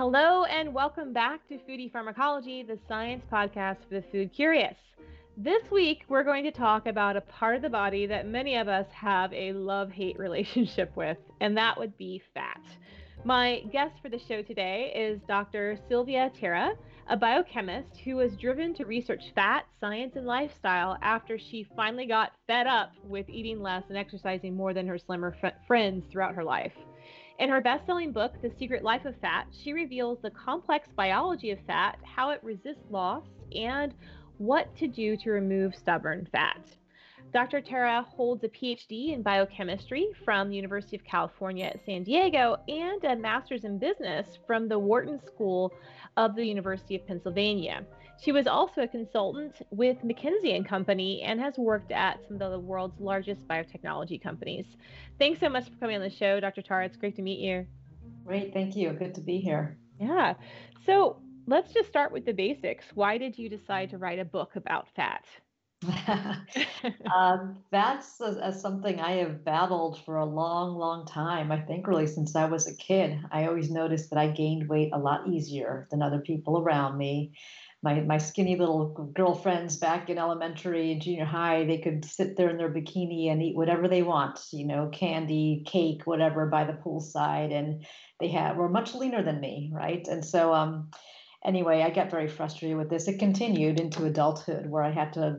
Hello, and welcome back to Foodie Pharmacology, the science podcast for the food curious. This week, we're going to talk about a part of the body that many of us have a love hate relationship with, and that would be fat. My guest for the show today is Dr. Sylvia Tara, a biochemist who was driven to research fat, science, and lifestyle after she finally got fed up with eating less and exercising more than her slimmer f- friends throughout her life. In her best selling book, The Secret Life of Fat, she reveals the complex biology of fat, how it resists loss, and what to do to remove stubborn fat. Dr. Tara holds a PhD in biochemistry from the University of California at San Diego and a master's in business from the Wharton School of the University of Pennsylvania. She was also a consultant with McKinsey and Company and has worked at some of the world's largest biotechnology companies. Thanks so much for coming on the show, Dr. Tara. It's great to meet you. Great, thank you. Good to be here. Yeah. So let's just start with the basics. Why did you decide to write a book about fat? um, that's a, a, something I have battled for a long, long time. I think really since I was a kid. I always noticed that I gained weight a lot easier than other people around me. My, my skinny little girlfriends back in elementary and junior high, they could sit there in their bikini and eat whatever they want, you know, candy, cake, whatever, by the poolside, and they had were much leaner than me, right? And so, um, anyway, I got very frustrated with this. It continued into adulthood where I had to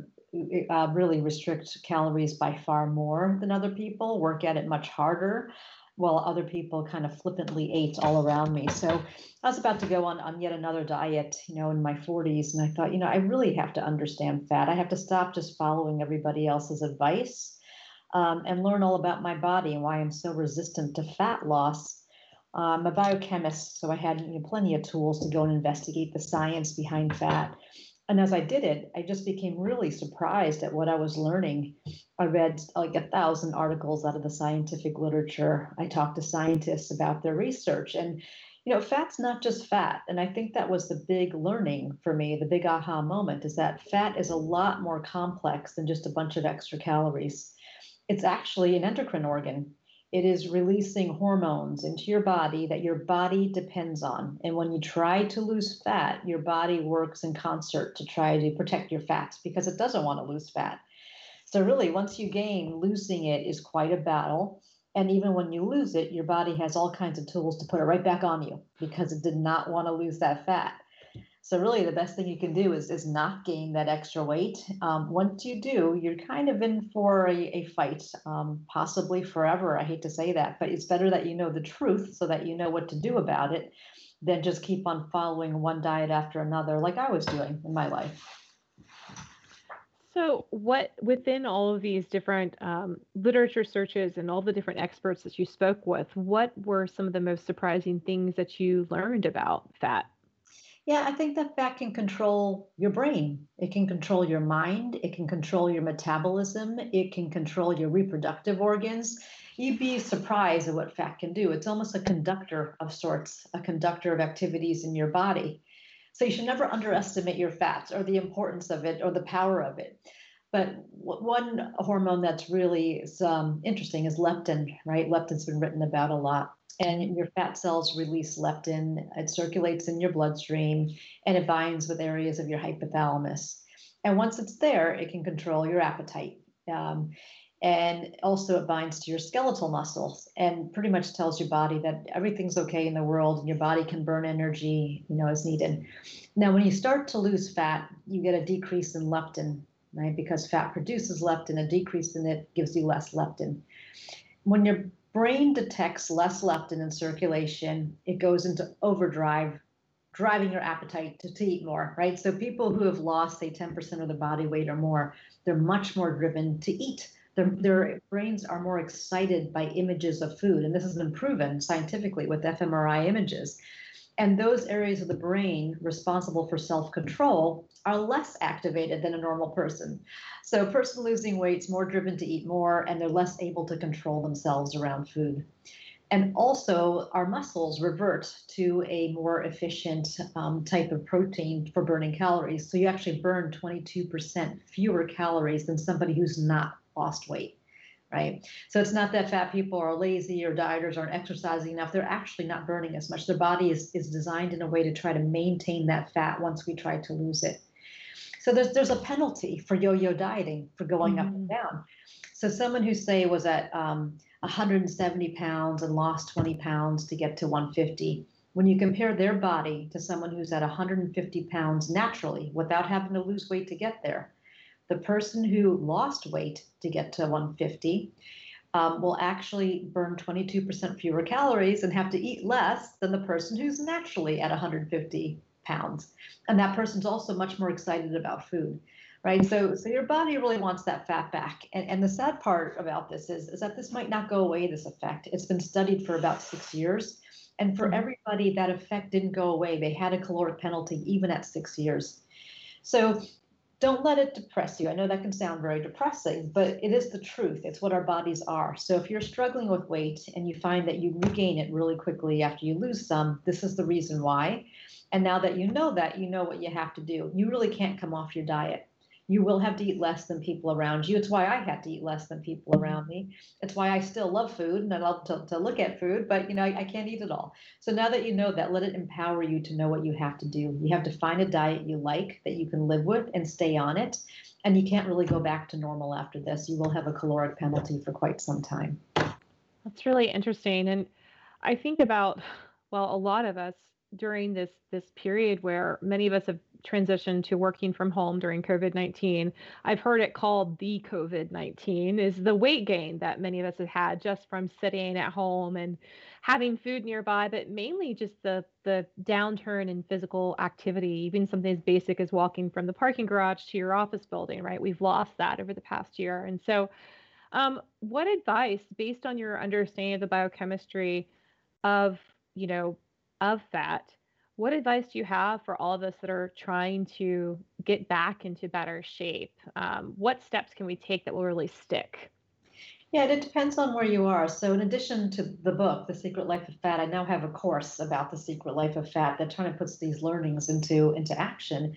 uh, really restrict calories by far more than other people, work at it much harder, while other people kind of flippantly ate all around me. So I was about to go on, on yet another diet, you know, in my 40s. And I thought, you know, I really have to understand fat. I have to stop just following everybody else's advice um, and learn all about my body and why I'm so resistant to fat loss. I'm a biochemist, so I had you know, plenty of tools to go and investigate the science behind fat. And as I did it, I just became really surprised at what I was learning. I read like a thousand articles out of the scientific literature. I talked to scientists about their research. And, you know, fat's not just fat. And I think that was the big learning for me, the big aha moment is that fat is a lot more complex than just a bunch of extra calories. It's actually an endocrine organ it is releasing hormones into your body that your body depends on. And when you try to lose fat, your body works in concert to try to protect your fats because it doesn't want to lose fat. So, really, once you gain, losing it is quite a battle. And even when you lose it, your body has all kinds of tools to put it right back on you because it did not want to lose that fat. So really, the best thing you can do is is not gain that extra weight. Um, once you do, you're kind of in for a, a fight, um, possibly forever. I hate to say that, but it's better that you know the truth so that you know what to do about it, than just keep on following one diet after another, like I was doing in my life. So, what within all of these different um, literature searches and all the different experts that you spoke with, what were some of the most surprising things that you learned about fat? Yeah, I think that fat can control your brain. It can control your mind. It can control your metabolism. It can control your reproductive organs. You'd be surprised at what fat can do. It's almost a conductor of sorts, a conductor of activities in your body. So you should never underestimate your fats or the importance of it or the power of it. But one hormone that's really um, interesting is leptin, right? Leptin's been written about a lot and your fat cells release leptin. It circulates in your bloodstream and it binds with areas of your hypothalamus. And once it's there, it can control your appetite. Um, and also it binds to your skeletal muscles and pretty much tells your body that everything's okay in the world and your body can burn energy you know as needed now when you start to lose fat you get a decrease in leptin right because fat produces leptin a decrease in it gives you less leptin when your brain detects less leptin in circulation, it goes into overdrive, driving your appetite to, to eat more, right? So people who have lost, say, 10% of their body weight or more, they're much more driven to eat. Their, their brains are more excited by images of food. And this has been proven scientifically with fMRI images. And those areas of the brain responsible for self control are less activated than a normal person. So, a person losing weight is more driven to eat more and they're less able to control themselves around food. And also, our muscles revert to a more efficient um, type of protein for burning calories. So, you actually burn 22% fewer calories than somebody who's not lost weight right? So it's not that fat people are lazy or dieters aren't exercising enough. They're actually not burning as much. Their body is, is designed in a way to try to maintain that fat once we try to lose it. So there's there's a penalty for yo-yo dieting for going mm-hmm. up and mm-hmm. down. So someone who say was at um, 170 pounds and lost 20 pounds to get to 150 when you compare their body to someone who's at 150 pounds naturally without having to lose weight to get there, the person who lost weight to get to 150 um, will actually burn 22% fewer calories and have to eat less than the person who's naturally at 150 pounds. And that person's also much more excited about food. Right. So so your body really wants that fat back. And and the sad part about this is, is that this might not go away, this effect. It's been studied for about six years. And for mm-hmm. everybody, that effect didn't go away. They had a caloric penalty even at six years. So don't let it depress you. I know that can sound very depressing, but it is the truth. It's what our bodies are. So if you're struggling with weight and you find that you regain it really quickly after you lose some, this is the reason why. And now that you know that, you know what you have to do. You really can't come off your diet you will have to eat less than people around you. It's why I had to eat less than people mm-hmm. around me. It's why I still love food and I love to, to look at food, but you know, I, I can't eat it all. So now that you know that, let it empower you to know what you have to do. You have to find a diet you like that you can live with and stay on it. And you can't really go back to normal after this. You will have a caloric penalty for quite some time. That's really interesting. And I think about, well, a lot of us during this this period where many of us have transition to working from home during COVID 19, I've heard it called the COVID 19, is the weight gain that many of us have had just from sitting at home and having food nearby, but mainly just the, the downturn in physical activity, even something as basic as walking from the parking garage to your office building, right? We've lost that over the past year. And so, um, what advice, based on your understanding of the biochemistry of, you know, of fat, what advice do you have for all of us that are trying to get back into better shape? Um, what steps can we take that will really stick? Yeah, it depends on where you are. So, in addition to the book, The Secret Life of Fat, I now have a course about the secret life of fat that kind of puts these learnings into into action.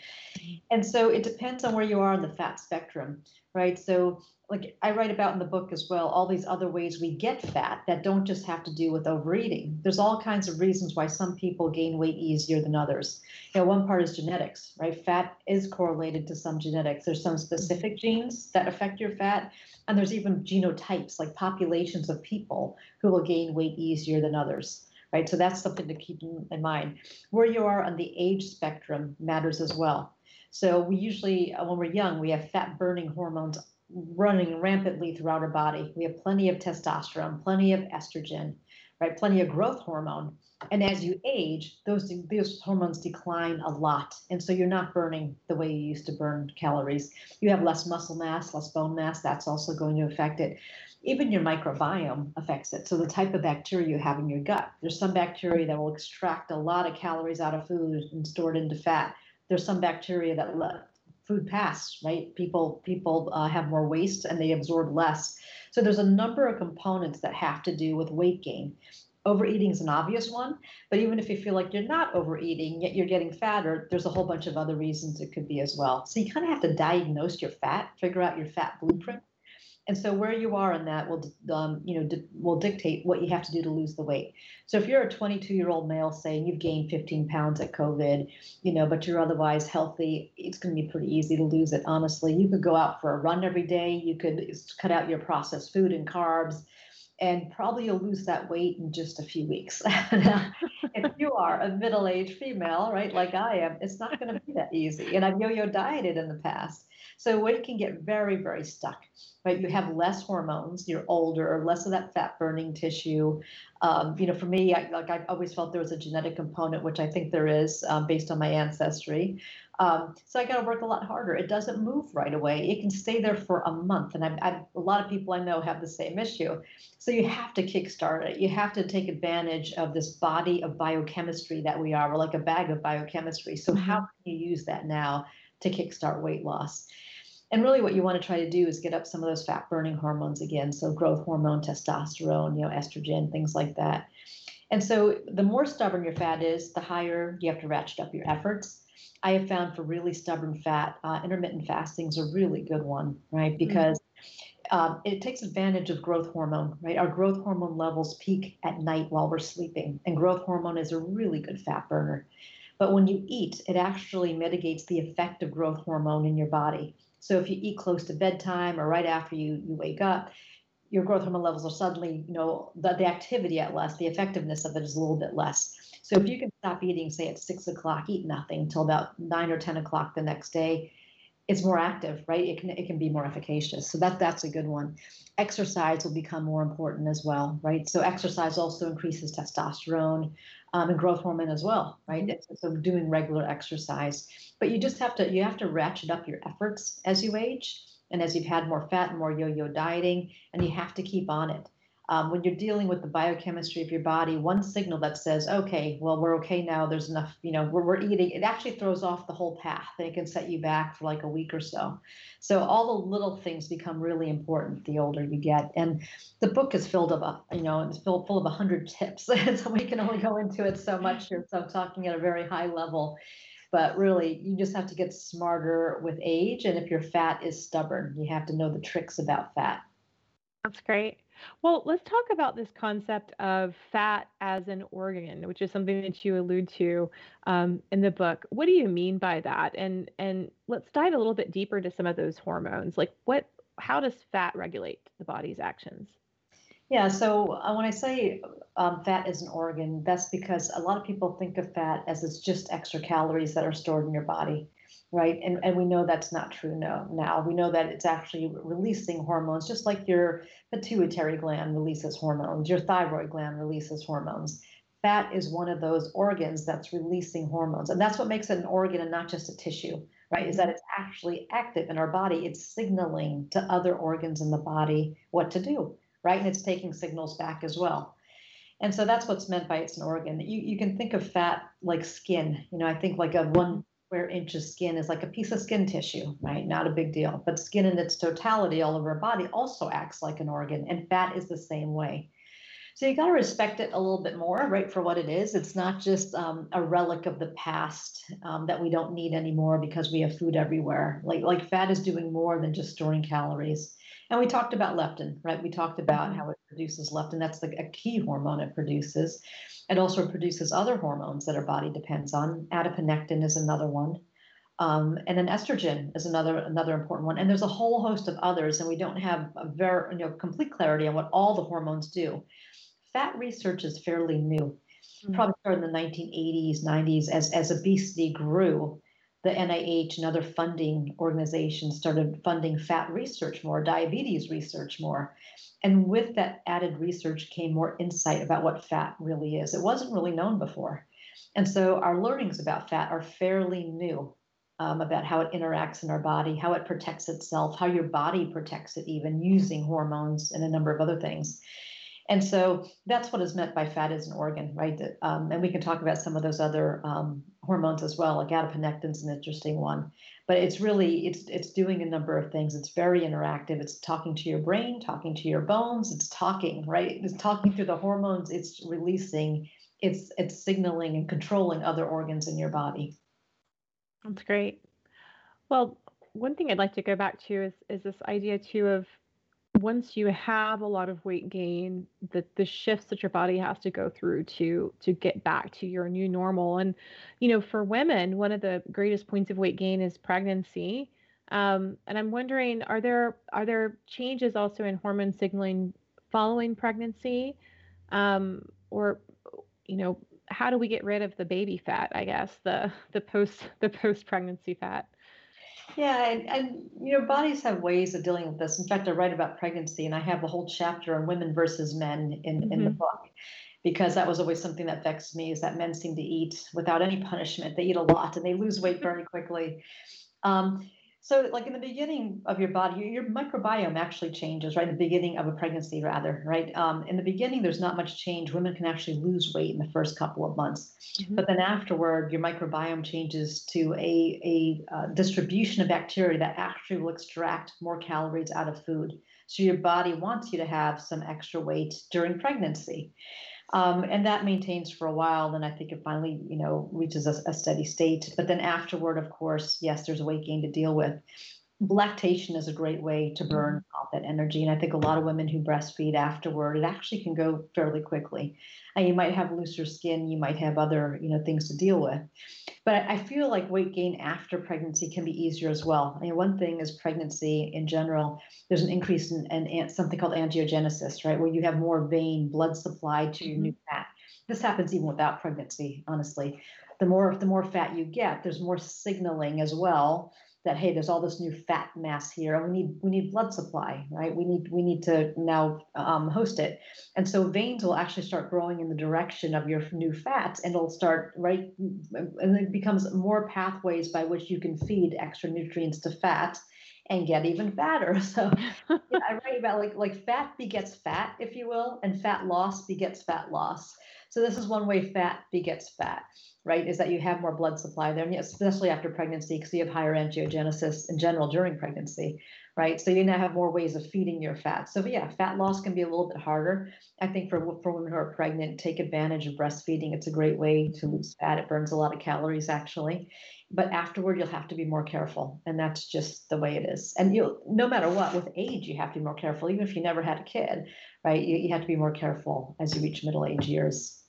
And so, it depends on where you are in the fat spectrum, right? So, like I write about in the book as well, all these other ways we get fat that don't just have to do with overeating. There's all kinds of reasons why some people gain weight easier than others. You know, one part is genetics, right? Fat is correlated to some genetics. There's some specific mm-hmm. genes that affect your fat, and there's even genotypes, like populations of people who will gain weight easier than others. Right, so that's something to keep in mind. Where you are on the age spectrum matters as well. So we usually, uh, when we're young, we have fat burning hormones running rampantly throughout our body. We have plenty of testosterone, plenty of estrogen, right? Plenty of growth hormone. And as you age, those those hormones decline a lot, and so you're not burning the way you used to burn calories. You have less muscle mass, less bone mass. That's also going to affect it. Even your microbiome affects it. So the type of bacteria you have in your gut. There's some bacteria that will extract a lot of calories out of food and store it into fat. There's some bacteria that let food pass, right? People people uh, have more waste and they absorb less. So there's a number of components that have to do with weight gain. Overeating is an obvious one, but even if you feel like you're not overeating, yet you're getting fatter, there's a whole bunch of other reasons it could be as well. So you kind of have to diagnose your fat, figure out your fat blueprint, and so where you are in that will um, you know di- will dictate what you have to do to lose the weight so if you're a 22 year old male saying you've gained 15 pounds at covid you know but you're otherwise healthy it's going to be pretty easy to lose it honestly you could go out for a run every day you could cut out your processed food and carbs and probably you'll lose that weight in just a few weeks. if you are a middle aged female, right, like I am, it's not going to be that easy. And I've yo yo dieted in the past. So weight can get very, very stuck right? You have less hormones, you're older, less of that fat burning tissue. Um, you know, for me, I, like I've always felt there was a genetic component, which I think there is um, based on my ancestry. Um, so I got to work a lot harder. It doesn't move right away. It can stay there for a month, and I've, I've, a lot of people I know have the same issue. So you have to kickstart it. You have to take advantage of this body of biochemistry that we are. We're like a bag of biochemistry. So mm-hmm. how can you use that now to kickstart weight loss? And really, what you want to try to do is get up some of those fat burning hormones again. So, growth hormone, testosterone, you know, estrogen, things like that. And so, the more stubborn your fat is, the higher you have to ratchet up your efforts. I have found for really stubborn fat, uh, intermittent fasting is a really good one, right? Mm-hmm. Because um, it takes advantage of growth hormone, right? Our growth hormone levels peak at night while we're sleeping, and growth hormone is a really good fat burner. But when you eat, it actually mitigates the effect of growth hormone in your body. So if you eat close to bedtime or right after you, you wake up, your growth hormone levels are suddenly, you know, the, the activity at less, the effectiveness of it is a little bit less. So if you can stop eating, say at six o'clock, eat nothing until about nine or 10 o'clock the next day, it's more active, right? It can it can be more efficacious. So that that's a good one. Exercise will become more important as well, right? So exercise also increases testosterone um, and growth hormone as well, right? Mm-hmm. So doing regular exercise, but you just have to you have to ratchet up your efforts as you age and as you've had more fat and more yo-yo dieting, and you have to keep on it um, when you're dealing with the biochemistry of your body, one signal that says, okay, well, we're okay now, there's enough, you know, we're, we're eating, it actually throws off the whole path and it can set you back for like a week or so. So all the little things become really important the older you get. And the book is filled of, you know, it's filled full of 100 tips. so we can only go into it so much here. So I'm talking at a very high level. But really, you just have to get smarter with age. And if your fat is stubborn, you have to know the tricks about fat. That's great. Well, let's talk about this concept of fat as an organ, which is something that you allude to um, in the book. What do you mean by that? And and let's dive a little bit deeper to some of those hormones. Like what? How does fat regulate the body's actions? Yeah. So uh, when I say um, fat is an organ, that's because a lot of people think of fat as it's just extra calories that are stored in your body right? And, and we know that's not true no, now. We know that it's actually releasing hormones, just like your pituitary gland releases hormones, your thyroid gland releases hormones. Fat is one of those organs that's releasing hormones. And that's what makes it an organ and not just a tissue, right? Is that it's actually active in our body. It's signaling to other organs in the body what to do, right? And it's taking signals back as well. And so that's what's meant by it's an organ. You, you can think of fat like skin. You know, I think like a one square inch of skin is like a piece of skin tissue, right? Not a big deal. But skin in its totality all over our body also acts like an organ, and fat is the same way. So you got to respect it a little bit more, right, for what it is. It's not just um, a relic of the past um, that we don't need anymore because we have food everywhere. Like like fat is doing more than just storing calories. And we talked about leptin, right? We talked about mm-hmm. how it produces leptin. That's the, a key hormone it produces. It also produces other hormones that our body depends on. Adiponectin is another one. Um, and then estrogen is another another important one. And there's a whole host of others, and we don't have a very you know complete clarity on what all the hormones do. Fat research is fairly new. Mm-hmm. Probably started in the 1980s, 90s as, as obesity grew the NIH and other funding organizations started funding fat research more, diabetes research more. And with that added research came more insight about what fat really is. It wasn't really known before. And so our learnings about fat are fairly new um, about how it interacts in our body, how it protects itself, how your body protects it, even using hormones and a number of other things. And so that's what is meant by fat as an organ, right? Um, and we can talk about some of those other um, hormones as well. Like adiponectin is an interesting one, but it's really it's it's doing a number of things. It's very interactive. It's talking to your brain, talking to your bones. It's talking, right? It's talking through the hormones. It's releasing. It's it's signaling and controlling other organs in your body. That's great. Well, one thing I'd like to go back to is is this idea too of once you have a lot of weight gain, the the shifts that your body has to go through to to get back to your new normal. And you know, for women, one of the greatest points of weight gain is pregnancy. Um, and I'm wondering, are there are there changes also in hormone signaling following pregnancy, um, or you know, how do we get rid of the baby fat? I guess the the post the post pregnancy fat. Yeah, and, and, you know, bodies have ways of dealing with this. In fact, I write about pregnancy, and I have a whole chapter on women versus men in, mm-hmm. in the mm-hmm. book, because that was always something that vexed me: is that men seem to eat without any punishment. They eat a lot and they lose weight very quickly. Um, so, like in the beginning of your body, your, microbiome actually changes, right? In the beginning of a pregnancy, rather, right? Um, in the beginning, there's not much change. Women can actually lose weight in the first couple of months, mm-hmm. but then afterward, your microbiome changes to a, a uh, distribution of bacteria that actually will extract more calories out of food. So your body wants you to have some extra weight during pregnancy. Um, and that maintains for a while. Then I think it finally, you know, reaches a, a, steady state. But then afterward, of course, yes, there's a weight gain to deal with. Lactation is a great way to burn mm-hmm. off that energy. And I think a lot of women who breastfeed afterward, it actually can go fairly quickly. And you might have looser skin, you might have other, you know, things to deal with. But I feel like weight gain after pregnancy can be easier as well. I mean, one thing is pregnancy in general, there's an increase in, in something called angiogenesis, right? Where you have more vein blood supply to your mm-hmm. new fat. This happens even without pregnancy, honestly. The more the more fat you get, there's more signaling as well that hey there's all this new fat mass here and we need we need blood supply right? We need we need to now um, host it. And so veins will actually start growing in the direction of your new fats and it'll start right and it becomes more pathways by which you can feed extra nutrients to fat and get even fatter. So yeah, i write about like like fat begets fat if you will and fat loss begets fat loss so this is one way fat begets fat right, is that you have more blood supply there, and especially after pregnancy, because you have higher angiogenesis in general during pregnancy, right? So you now have more ways of feeding your fat. So yeah, fat loss can be a little bit harder. I think for for women who are pregnant, take advantage of breastfeeding. It's a great way to lose fat. It burns a lot of calories actually, but afterward you'll have to be more careful, and that's just the way it is. And you, no matter what, with age you have to be more careful. Even if you never had a kid, right? You, you have to be more careful as you reach middle age years.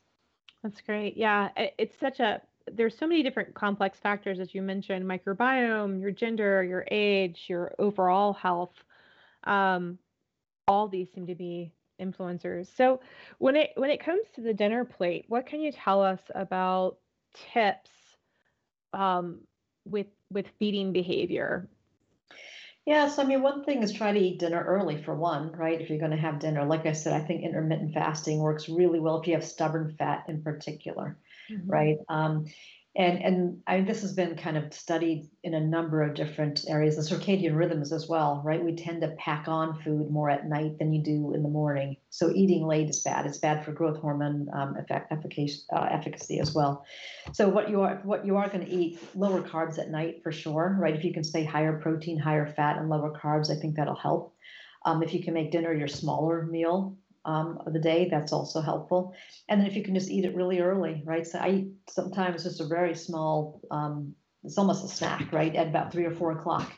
That's great. Yeah, it's such a there's so many different complex factors as you mentioned, microbiome, your gender, your age, your overall health. Um, all these seem to be influencers. So when it when it comes to the dinner plate, what can you tell us about tips um, with with feeding behavior? Yes, I mean, one thing is try to eat dinner early for one, right? If you're going to have dinner. Like I said, I think intermittent fasting works really well if you have stubborn fat in particular, mm-hmm. right? Um, and and I, this has been kind of studied in a number of different areas. The circadian rhythms as well right? We tend to pack on food more at night than you do in the morning. So eating late is bad. It's bad for growth hormone um, effect, efficacy, uh, efficacy as well. So what you are what you are going to eat lower carbs at night for sure right? If you can stay higher protein higher fat and lower carbs i think that'll help. Um, if you can make dinner your smaller meal um, of the day, that's also helpful. And then if you can just eat it really early, right? So I eat sometimes just a very small, um, it's almost a snack, right? At about three or four o'clock.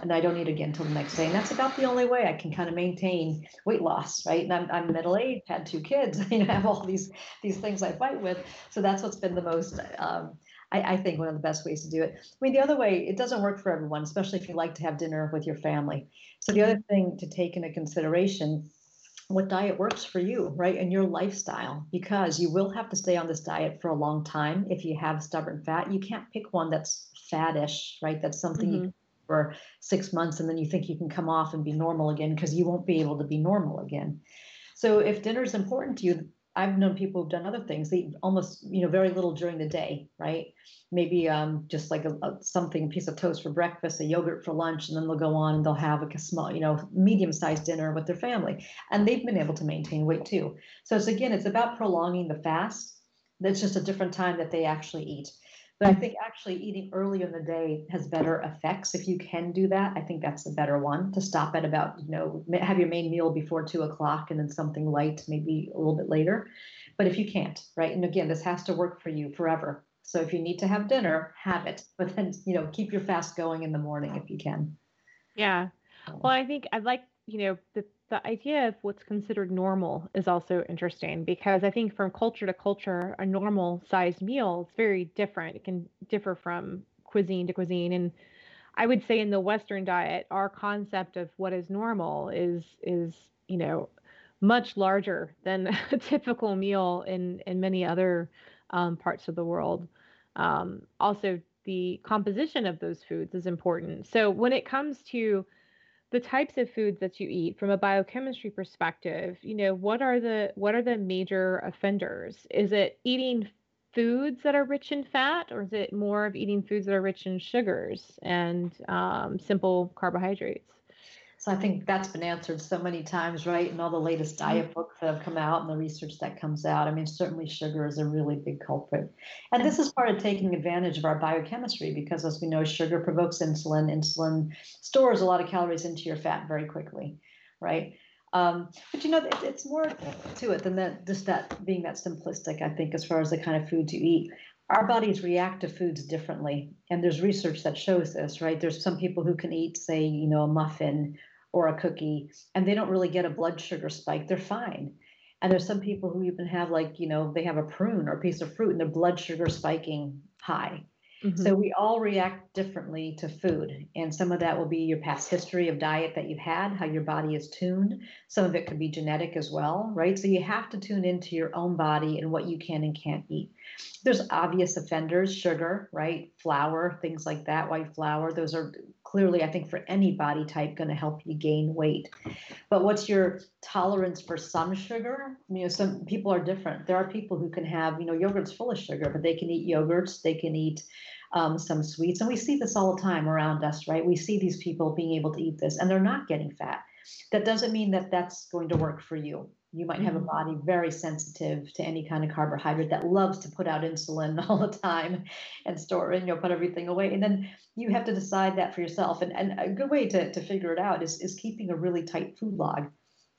And I don't eat again until the next day. And that's about the only way I can kind of maintain weight loss, right? And I'm, I'm middle aged, had two kids, you know, have all these these things I fight with. So that's what's been the most um, I, I, think one of the best ways to do it. I mean, the other way, it doesn't work for everyone, especially if you like to have dinner with your family. So the other thing to take into consideration what diet works for you, right? And your lifestyle, because you will have to stay on this diet for a long time if you have stubborn fat. You can't pick one that's faddish, right? That's something mm-hmm. for six months and then you think you can come off and be normal again because you won't be able to be normal again. So if dinner is important to you, I've known people who've done other things. They almost, you know, very little during the day, right? Maybe um, just like a, a, something, a piece of toast for breakfast, a yogurt for lunch, and then they'll go on and they'll have a small, you know, medium-sized dinner with their family, and they've been able to maintain weight too. So it's again, it's about prolonging the fast. That's just a different time that they actually eat. But I think actually eating early in the day has better effects. If you can do that, I think that's the better one to stop at about, you know, have your main meal before two o'clock and then something light maybe a little bit later. But if you can't, right? And again, this has to work for you forever. So if you need to have dinner, have it. But then, you know, keep your fast going in the morning if you can. Yeah. Well, I think I'd like, you know, the the idea of what's considered normal is also interesting because I think from culture to culture, a normal sized meal is very different. It can differ from cuisine to cuisine. And I would say in the Western diet, our concept of what is normal is is, you know, much larger than a typical meal in in many other um, parts of the world. Um, also, the composition of those foods is important. So when it comes to the types of foods that you eat from a biochemistry perspective you know what are the what are the major offenders? Is it eating foods that are rich in fat or is it more of eating foods that are rich in sugars and um, simple carbohydrates so I think that's been answered so many times, right? And all the latest mm-hmm. diet books that have come out and the research that comes out. I mean, certainly sugar is a really big culprit. And this is part of taking advantage of our biochemistry because, as we know, sugar provokes insulin. Insulin stores a lot of calories into your fat very quickly, right? Um, but you know, it, it's more to it than that, just that being that simplistic, I think, as far as the kind of food you eat our bodies react to foods differently. And there's research that shows this, right? There's some people who can eat, say, you know, a muffin or a cookie, and they don't really get a blood sugar spike. They're fine. And there's some people who even have, like, you know, they have a prune or a piece of fruit and their blood sugar spiking high. Mm-hmm. So we all react differently to food. And some of that will be your past history of diet that you've had, how your body is tuned. Some of it could be genetic as well, right? So you have to tune into your own body and what you can and can't eat. There's obvious offenders, sugar, right? Flour, things like that, white flour. Those are clearly, I think, for any body type, going to help you gain weight. But what's your tolerance for some sugar? You know, some people are different. There are people who can have, you know, yogurt's full of sugar, but they can eat yogurts, they can eat um, some sweets. And we see this all the time around us, right? We see these people being able to eat this and they're not getting fat. That doesn't mean that that's going to work for you. You might have a mm-hmm. body very sensitive to any kind of carbohydrate that loves to put out insulin all the time and store and you know put everything away. And then you have to decide that for yourself. And, and a good way to, to figure it out is, is keeping a really tight food log.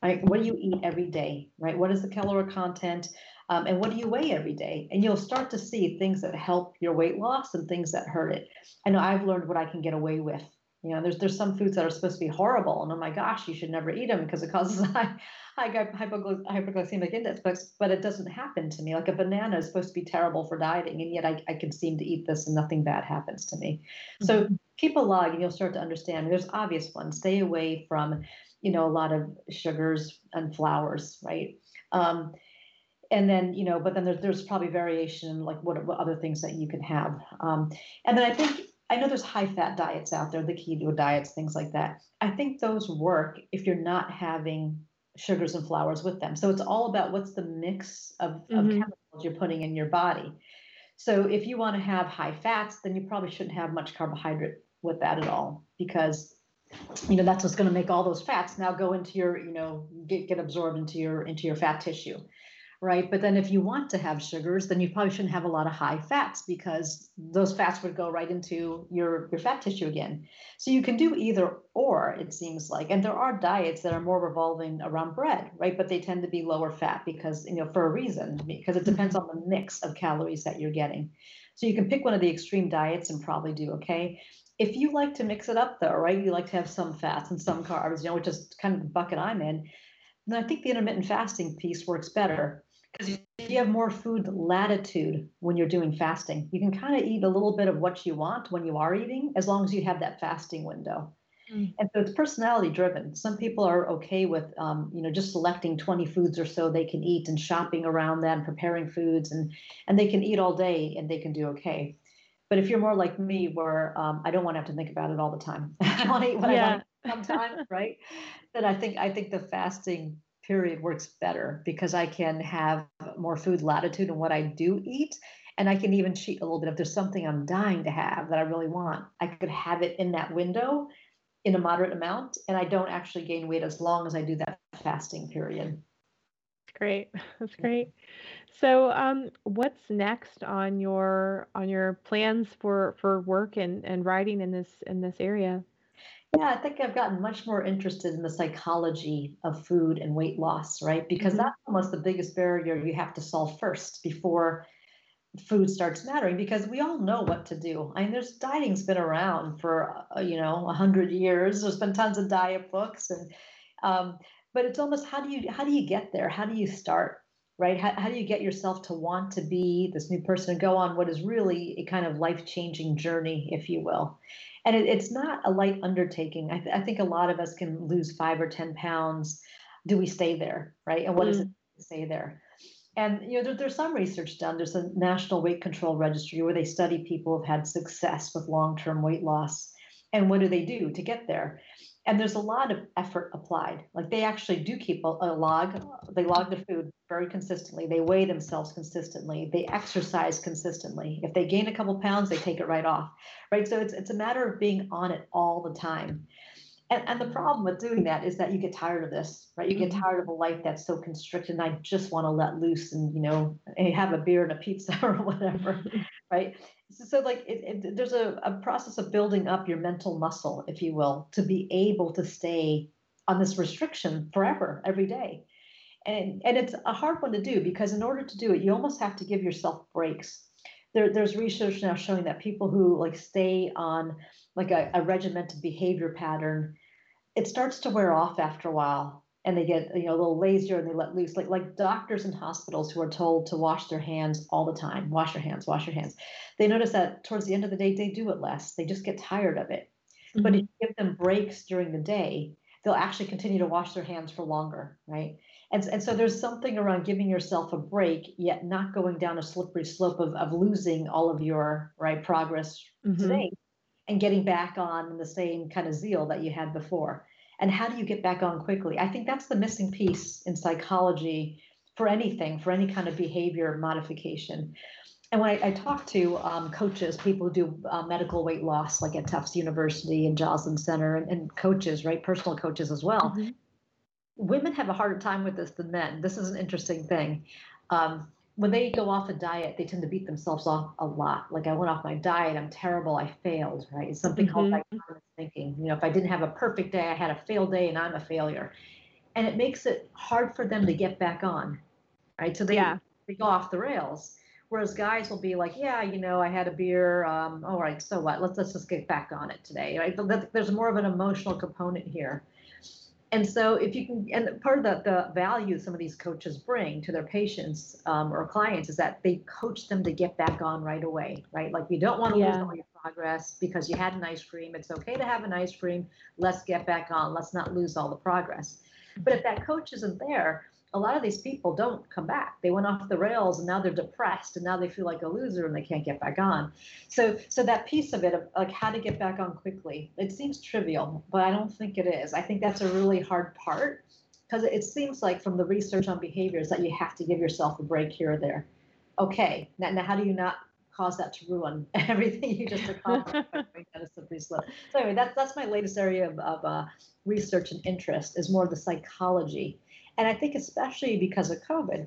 Right? What do you eat every day? Right? What is the caloric content? Um, and what do you weigh every day? And you'll start to see things that help your weight loss and things that hurt it. I know I've learned what I can get away with. You know, there's there's some foods that are supposed to be horrible, and oh my gosh, you should never eat them because it causes high, high hypoglycemic index. But, but it doesn't happen to me. Like a banana is supposed to be terrible for dieting, and yet I, I can seem to eat this and nothing bad happens to me. Mm-hmm. So keep a log, and you'll start to understand. There's obvious ones. Stay away from, you know, a lot of sugars and flours, right? Um, and then you know but then there's, there's probably variation like what, what other things that you can have um, and then i think i know there's high fat diets out there the keto diets things like that. I think those work if you're not having sugars and flours with them. So it's all about what's the mix of, mm-hmm. of chemicals you're putting in your body. So if you want to have high fats then you probably shouldn't have much carbohydrate with that at all because you know that's what's going to make all those fats now go into your you know get, get absorbed into your into your fat tissue right? But then if you want to have sugars, then you probably shouldn't have a lot of high fats because those fats would go right into your, your fat tissue again. So you can do either or, it seems like. And there are diets that are more revolving around bread, right? But they tend to be lower fat because, you know, for a reason, because it depends on the mix of calories that you're getting. So you can pick one of the extreme diets and probably do okay. If you like to mix it up though, right? You like to have some fats and some carbs, you know, which is kind of the bucket I'm in. Then I think the intermittent fasting piece works better because you have more food latitude when you're doing fasting. You can kind of eat a little bit of what you want when you are eating, as long as you have that fasting window. Mm. And so it's personality driven. Some people are okay with, um, you know, just selecting 20 foods or so they can eat and shopping around that and preparing foods, and and they can eat all day and they can do okay. But if you're more like me, where um, I don't want to have to think about it all the time, I want to eat what yeah. I want sometimes, right? Then I think I think the fasting period works better because I can have more food latitude in what I do eat. And I can even cheat a little bit. If there's something I'm dying to have that I really want, I could have it in that window in a moderate amount. And I don't actually gain weight as long as I do that fasting period. Great. That's great. So, um, what's next on your on your plans for for work and and writing in this in this area? Yeah, I think I've gotten much more interested in the psychology of food and weight loss, right? Because mm-hmm. that's almost the biggest barrier you have to solve first before food starts mattering because we all know what to do. I mean, there's dieting's been around for uh, you know a hundred years. There's been tons of diet books, and um, but it's almost how do you how do you get there? How do you start? Right? How, how do you get yourself to want to be this new person and go on what is really a kind of life changing journey, if you will? and it, it's not a light undertaking. I, th- I, think a lot of us can lose five or ten pounds. Do we stay there, right? And what mm. does it mm. stay there? And you know, there, there's some research done. There's a National Weight Control Registry where they study people who've had success with long-term weight loss, and what do they do to get there? And there's a lot of effort applied. Like they actually do keep a, a, log. They log the food very consistently. They weigh themselves consistently. They exercise consistently. If they gain a couple pounds they take it right off right? So it's, it's a matter of being on it all the time and, and the problem with doing that is that you get tired of this right? You get mm-hmm. tired of a life that's so constricted and i just want to let loose and you know have a beer and a pizza or whatever right? So, so like it, it, there's a, a process of building up your mental muscle if you will to be able to stay on this restriction forever every day. And and it's a hard one to do because in order to do it you almost have to give yourself breaks. There, there's research now showing that people who like stay on like a, a regimented behavior pattern, it starts to wear off after a while and they get you know a little lazier and they let loose like like doctors in hospitals who are told to wash their hands all the time wash your hands wash your hands they notice that towards the end of the day they do it less they just get tired of it mm-hmm. but if you give them breaks during the day they'll actually continue to wash their hands for longer right and, and so there's something around giving yourself a break yet not going down a slippery slope of, of losing all of your right progress mm-hmm. today and getting back on the same kind of zeal that you had before and how do you get back on quickly i think that's the missing piece in psychology for anything for any kind of behavior modification and when I, I talk to um, coaches, people who do uh, medical weight loss, like at Tufts University and Joslin Center, and, and coaches, right, personal coaches as well, mm-hmm. women have a harder time with this than men. This is an interesting thing. Um, when they go off a diet, they tend to beat themselves off a lot. Like I went off my diet, I'm terrible, I failed, right? It's something mm-hmm. called dichotomous thinking. You know, if I didn't have a perfect day, I had a failed day and I'm a failure. And it makes it hard for them to get back on, right? So they, yeah. they go off the rails. Whereas guys will be like, yeah, you know, I had a beer. Um, all right, so what? Let's let's just get back on it today, right? There's more of an emotional component here and so if you can and part of the, the value some of these coaches bring to their patients um, or clients is that they coach them to get back on right away right? Like you don't want to yeah. lose all your progress because you had an ice cream. It's okay to have an ice cream. Let's get back on. Let's not lose all the progress. But if that coach isn't there a lot of these people don't come back. They went off the rails and now they're depressed and now they feel like a loser and they can't get back on. So so that piece of it of like how to get back on quickly, it seems trivial, but I don't think it is. I think that's a really hard part because it seems like from the research on behaviors that you have to give yourself a break here or there. Okay, now, now how do you not cause that to ruin everything you just accomplished So anyway, that's that's my latest area of, of uh, research and interest is more the psychology and I think especially because of COVID,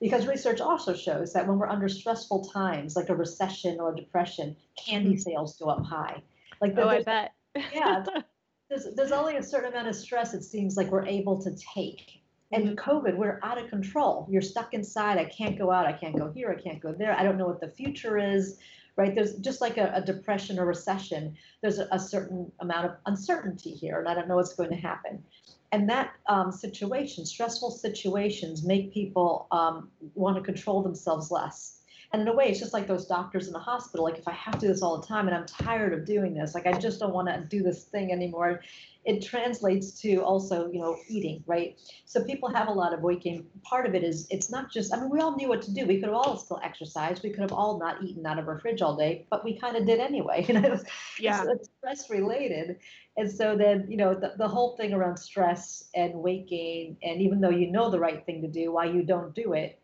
because research also shows that when we're under stressful times, like a recession or a depression, candy mm-hmm. sales go up high. Like oh, I bet. yeah, there's there's only a certain amount of stress it seems like we're able to take. And mm-hmm. COVID, we're out of control. You're stuck inside. I can't go out. I can't go here. I can't go there. I don't know what the future is. Right? There's just like a, a depression or recession. There's a, a certain amount of uncertainty here, and I don't know what's going to happen and that um, situation, stressful situations, make people um, want to control themselves less. And in a way, it's just like those doctors in the hospital. Like, if I have to do this all the time and I'm tired of doing this, like, I just don't want to do this thing anymore. It translates to also, you know, eating, right? So people have a lot of weight gain. Part of it is it's not just, I mean, we all knew what to do. We could have all still exercised. We could have all not eaten out of our fridge all day, but we kind of did anyway. You know, yeah. it's stress related. And so then, you know, the, the whole thing around stress and weight gain, and even though you know the right thing to do, why you don't do it,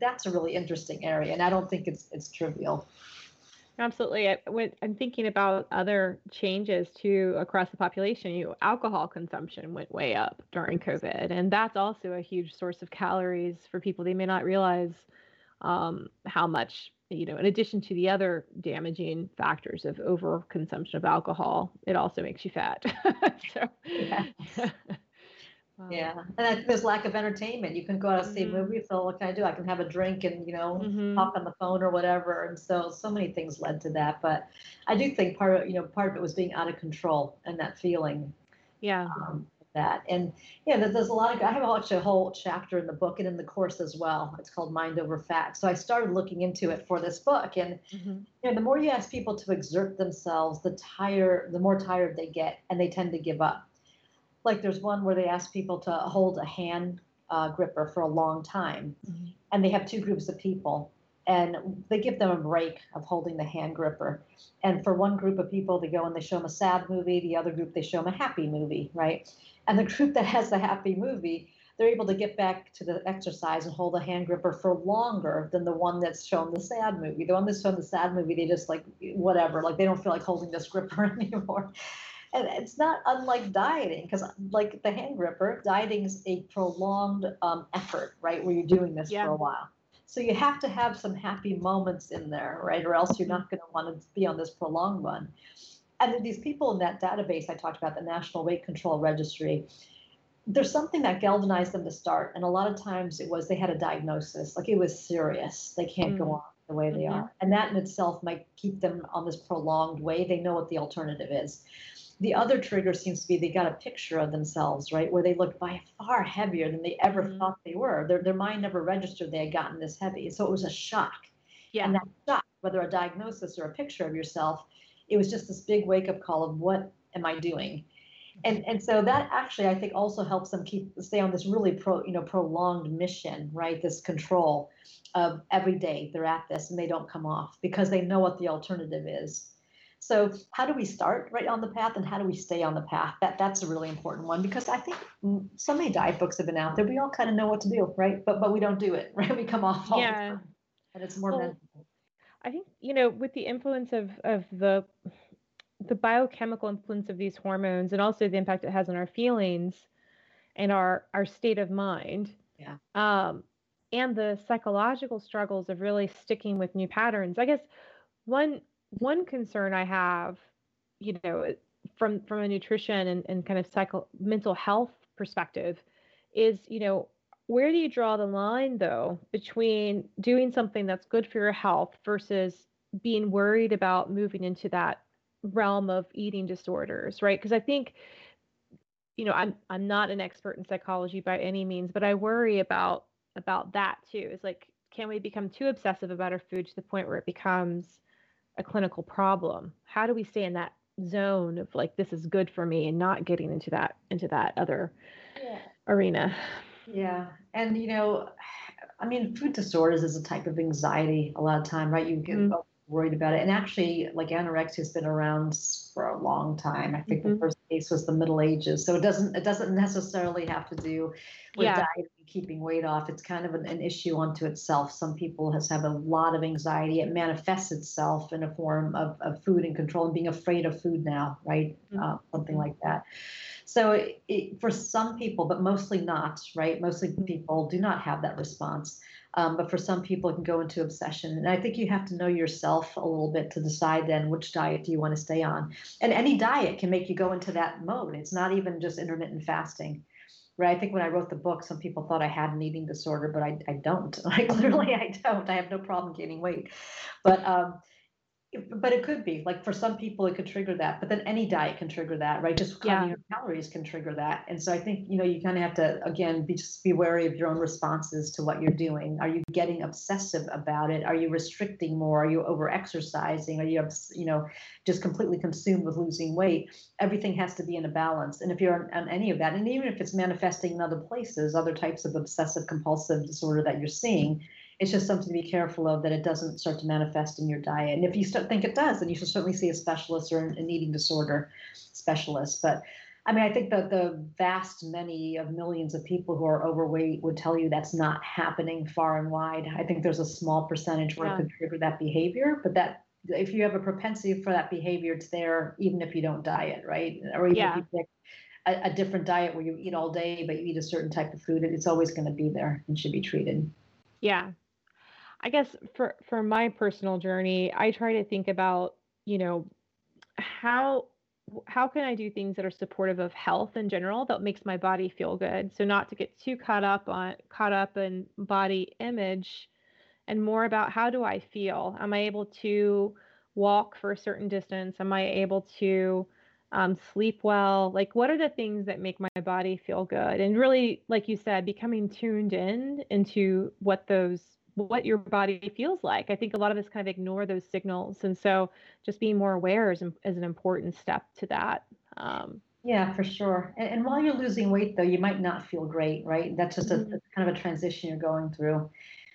that's a really interesting area, and I don't think it's it's trivial. Absolutely. I, am thinking about other changes to across the population. You alcohol consumption went way up during COVID, and that's also a huge source of calories for people. They may not realize um, how much you know. In addition to the other damaging factors of overconsumption of alcohol, it also makes you fat. so. Yeah. Yeah, and I think there's lack of entertainment. You can go out and see a mm-hmm. movie, so what can I do? I can have a drink and you know mm-hmm. talk on the phone or whatever. And so so many things led to that. But I do think part of you know part of it was being out of control and that feeling. Yeah. Um, that and yeah, there's a lot of I have actually a whole chapter in the book and in the course as well. It's called Mind Over Fat. So I started looking into it for this book, and mm-hmm. you know, the more you ask people to exert themselves, the tire the more tired they get, and they tend to give up like there's one where they ask people to hold a hand uh, gripper for a long time, mm-hmm. and they have two groups of people, and they give them a break of holding the hand gripper. And for one group of people, they go and they show them a sad movie. The other group, they show them a happy movie, right? And the group that has the happy movie, they're able to get back to the exercise and hold a hand gripper for longer than the one that's shown the sad movie. The one that's shown the sad movie, they just like whatever, like they don't feel like holding this gripper anymore and it's not unlike dieting because like the hand gripper dieting is a prolonged um, effort right where you're doing this yeah. for a while so you have to have some happy moments in there right or else you're not going to want to be on this prolonged one and these people in that database i talked about the national weight control registry there's something that galvanized them to start and a lot of times it was they had a diagnosis like it was serious they can't mm. go on the way they mm-hmm. are. And that in itself might keep them on this prolonged way. They know what the alternative is. The other trigger seems to be they got a picture of themselves, right, where they looked by far heavier than they ever mm-hmm. thought they were. Their, their mind never registered they had gotten this heavy. So it was a shock. Yeah. And that shock, whether a diagnosis or a picture of yourself, it was just this big wake up call of what am I doing? and and so that actually i think also helps them keep stay on this really pro you know prolonged mission right this control of every day they're at this and they don't come off because they know what the alternative is so how do we start right on the path and how do we stay on the path? That that's a really important one because i think so many diet books have been out there. We all kind of know what to do right? But but we don't do it right? We come off all yeah. the time and it's more well, mental i think you know with the influence of of the the biochemical influence of these hormones and also the impact it has on our feelings and our our state of mind yeah. um and the psychological struggles of really sticking with new patterns i guess one one concern i have you know from from a nutrition and, and kind of psycho mental health perspective is you know where do you draw the line though between doing something that's good for your health versus being worried about moving into that realm of eating disorders, right? Because I think, you know, I'm I'm not an expert in psychology by any means, but I worry about about that too. Is like, can we become too obsessive about our food to the point where it becomes a clinical problem? How do we stay in that zone of like this is good for me and not getting into that into that other yeah. arena? Yeah, and you know, I mean, food disorders is a type of anxiety a lot of time, right? You get mm-hmm worried about it. And actually, like anorexia has been around for a long time. I think mm-hmm. the first case was the Middle Ages, so it doesn't it doesn't necessarily have to do with yeah. diet and keeping weight off. It's kind of an, an, issue unto itself. Some people has have a lot of anxiety. It manifests itself in a form of, of food and control and being afraid of food now, right? Mm-hmm. Uh, something like that. So it, it, for some people, but mostly not, right? Mostly mm-hmm. people do not have that response. Um, but for some people, it can go into obsession. And I think you have to know yourself a little bit to decide then which diet do you want to stay on. And any diet can make you go into that mode. It's not even just intermittent fasting. Right. I think when I wrote the book, some people thought I had an eating disorder, but I, I don't. Like literally, I don't. I have no problem gaining weight. But um, but it could be like for some people it could trigger that but then any diet can trigger that right? Just counting yeah. your calories can trigger that and so i think you know you kind of have to again be just be wary of your own responses to what you're doing. Are you getting obsessive about it? Are you restricting more? Are you over exercising are you you know just completely consumed with losing weight? Everything has to be in a balance and if you're on, on any of that and even if it's manifesting in other places other types of obsessive compulsive disorder that you're seeing it's just something to be careful of that it doesn't start to manifest in your diet. And if you start, think it does, then you should certainly see a specialist or an, eating disorder specialist. But I mean, I think that the vast many of millions of people who are overweight would tell you that's not happening far and wide. I think there's a small percentage where yeah. it could trigger that behavior, but that if you have a propensity for that behavior, it's there even if you don't diet, right? Or even yeah. if you pick a, a different diet where you eat all day but you eat a certain type of food, it's always going to be there and should be treated. Yeah, I guess for for my personal journey, I try to think about, you know, how how can I do things that are supportive of health in general that makes my body feel good? So not to get too caught up on caught up in body image and more about how do I feel? Am I able to walk for a certain distance? Am I able to um, sleep well? Like, what are the things that make my body feel good? And really, like you said, becoming tuned in into what those what your body feels like. I think a lot of us kind of ignore those signals. And so just being more aware is, is an important step to that. Um, yeah, for sure. And, and, while you're losing weight, though, you might not feel great, right? That's just a, mm-hmm. kind of a transition you're going through.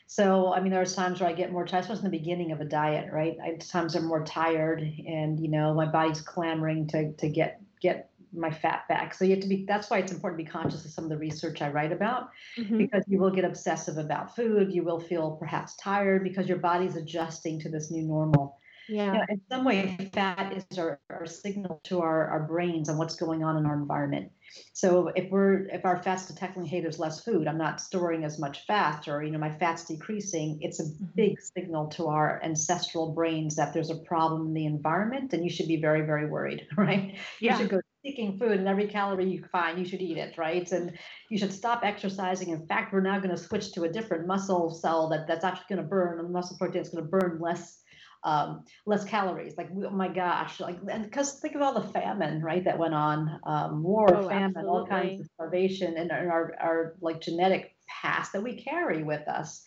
So, I mean, there's times where I get more tired, especially in the beginning of a diet, right? I, times I'm more tired, and you know, my body's clamoring to to get get my fat back. So you have to be, that's why it's important to be conscious of some of the research I write about, mm-hmm. because you will get obsessive about food. You will feel perhaps tired because your body's adjusting to this new normal. Yeah. You know, in some way, fat is our, our signal to our, our brains on what's going on in our environment. So if we're if our fat's detecting, hey, there's less food, I'm not storing as much fat, or you know, my fat's decreasing, it's a mm-hmm. big signal to our ancestral brains that there's a problem in the environment and you should be very, very worried, right? Yeah. You should go seeking food, and every calorie you find, you should eat it, right? And you should stop exercising. In fact, we're now going to switch to a different muscle cell that, that's actually going to burn, a muscle protein is going to burn less um, less calories. Like, oh my gosh, like, and because think of all the famine, right, that went on, um, war, oh, famine, absolutely. all kinds of starvation, and our, our like genetic past that we carry with us.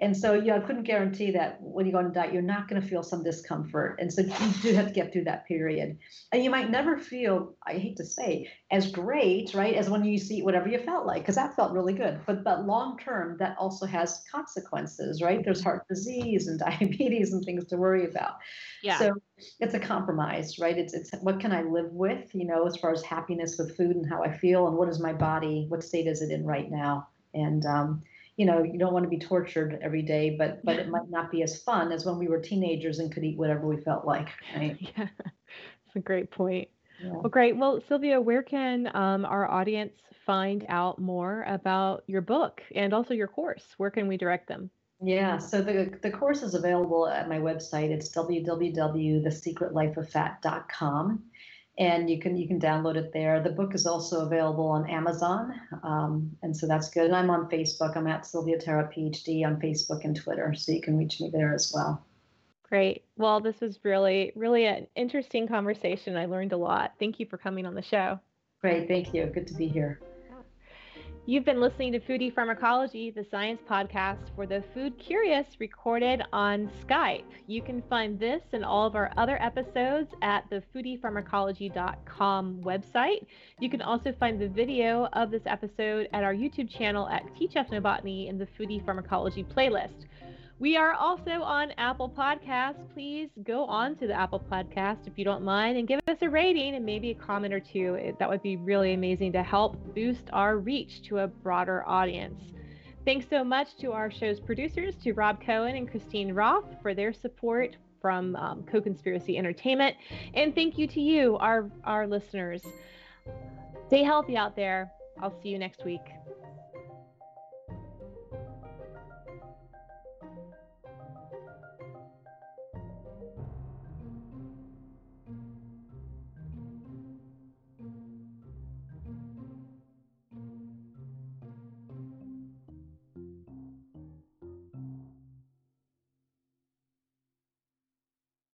And so, you know, I couldn't guarantee that when you go on a diet, you're not going to feel some discomfort. And so, you do have to get through that period. And you might never feel, I hate to say, as great, right, as when you used to eat whatever you felt like, because that felt really good. But but long term, that also has consequences, right? There's heart disease and diabetes and things to worry about. Yeah. So it's a compromise, right? It's it's what can I live with, you know, as far as happiness with food and how I feel, and what is my body, what state is it in right now, and um, you know you don't want to be tortured every day but but it might not be as fun as when we were teenagers and could eat whatever we felt like right? Yeah that's a great point. Yeah. well great. Well sylvia where can um, our audience find out more about your book and also your course? Where can we direct them? Yeah, so the, the course is available at my website. It's www.thesecretlifeoffat.com and you can you can download it there. The book is also available on Amazon, um, and so that's good. And I'm on Facebook. I'm at Sylvia Tara PhD on Facebook and Twitter, so you can reach me there as well. Great. Well, this was really really an interesting conversation. I learned a lot. Thank you for coming on the show. Great. Thank you. Good to be here. You've been listening to Foodie Pharmacology, the science podcast for the food curious, recorded on Skype. You can find this and all of our other episodes at the foodiepharmacology.com website. You can also find the video of this episode at our YouTube channel at Teach Ethnobotany in the Foodie Pharmacology playlist. We are also on Apple Podcasts. Please go on to the Apple Podcast if you don't mind and give us a rating and maybe a comment or two. That would be really amazing to help boost our reach to a broader audience. Thanks so much to our show's producers, to Rob Cohen and Christine Roth, for their support from um, Co Conspiracy Entertainment. And thank you to you, our, our listeners. Stay healthy out there. I'll see you next week.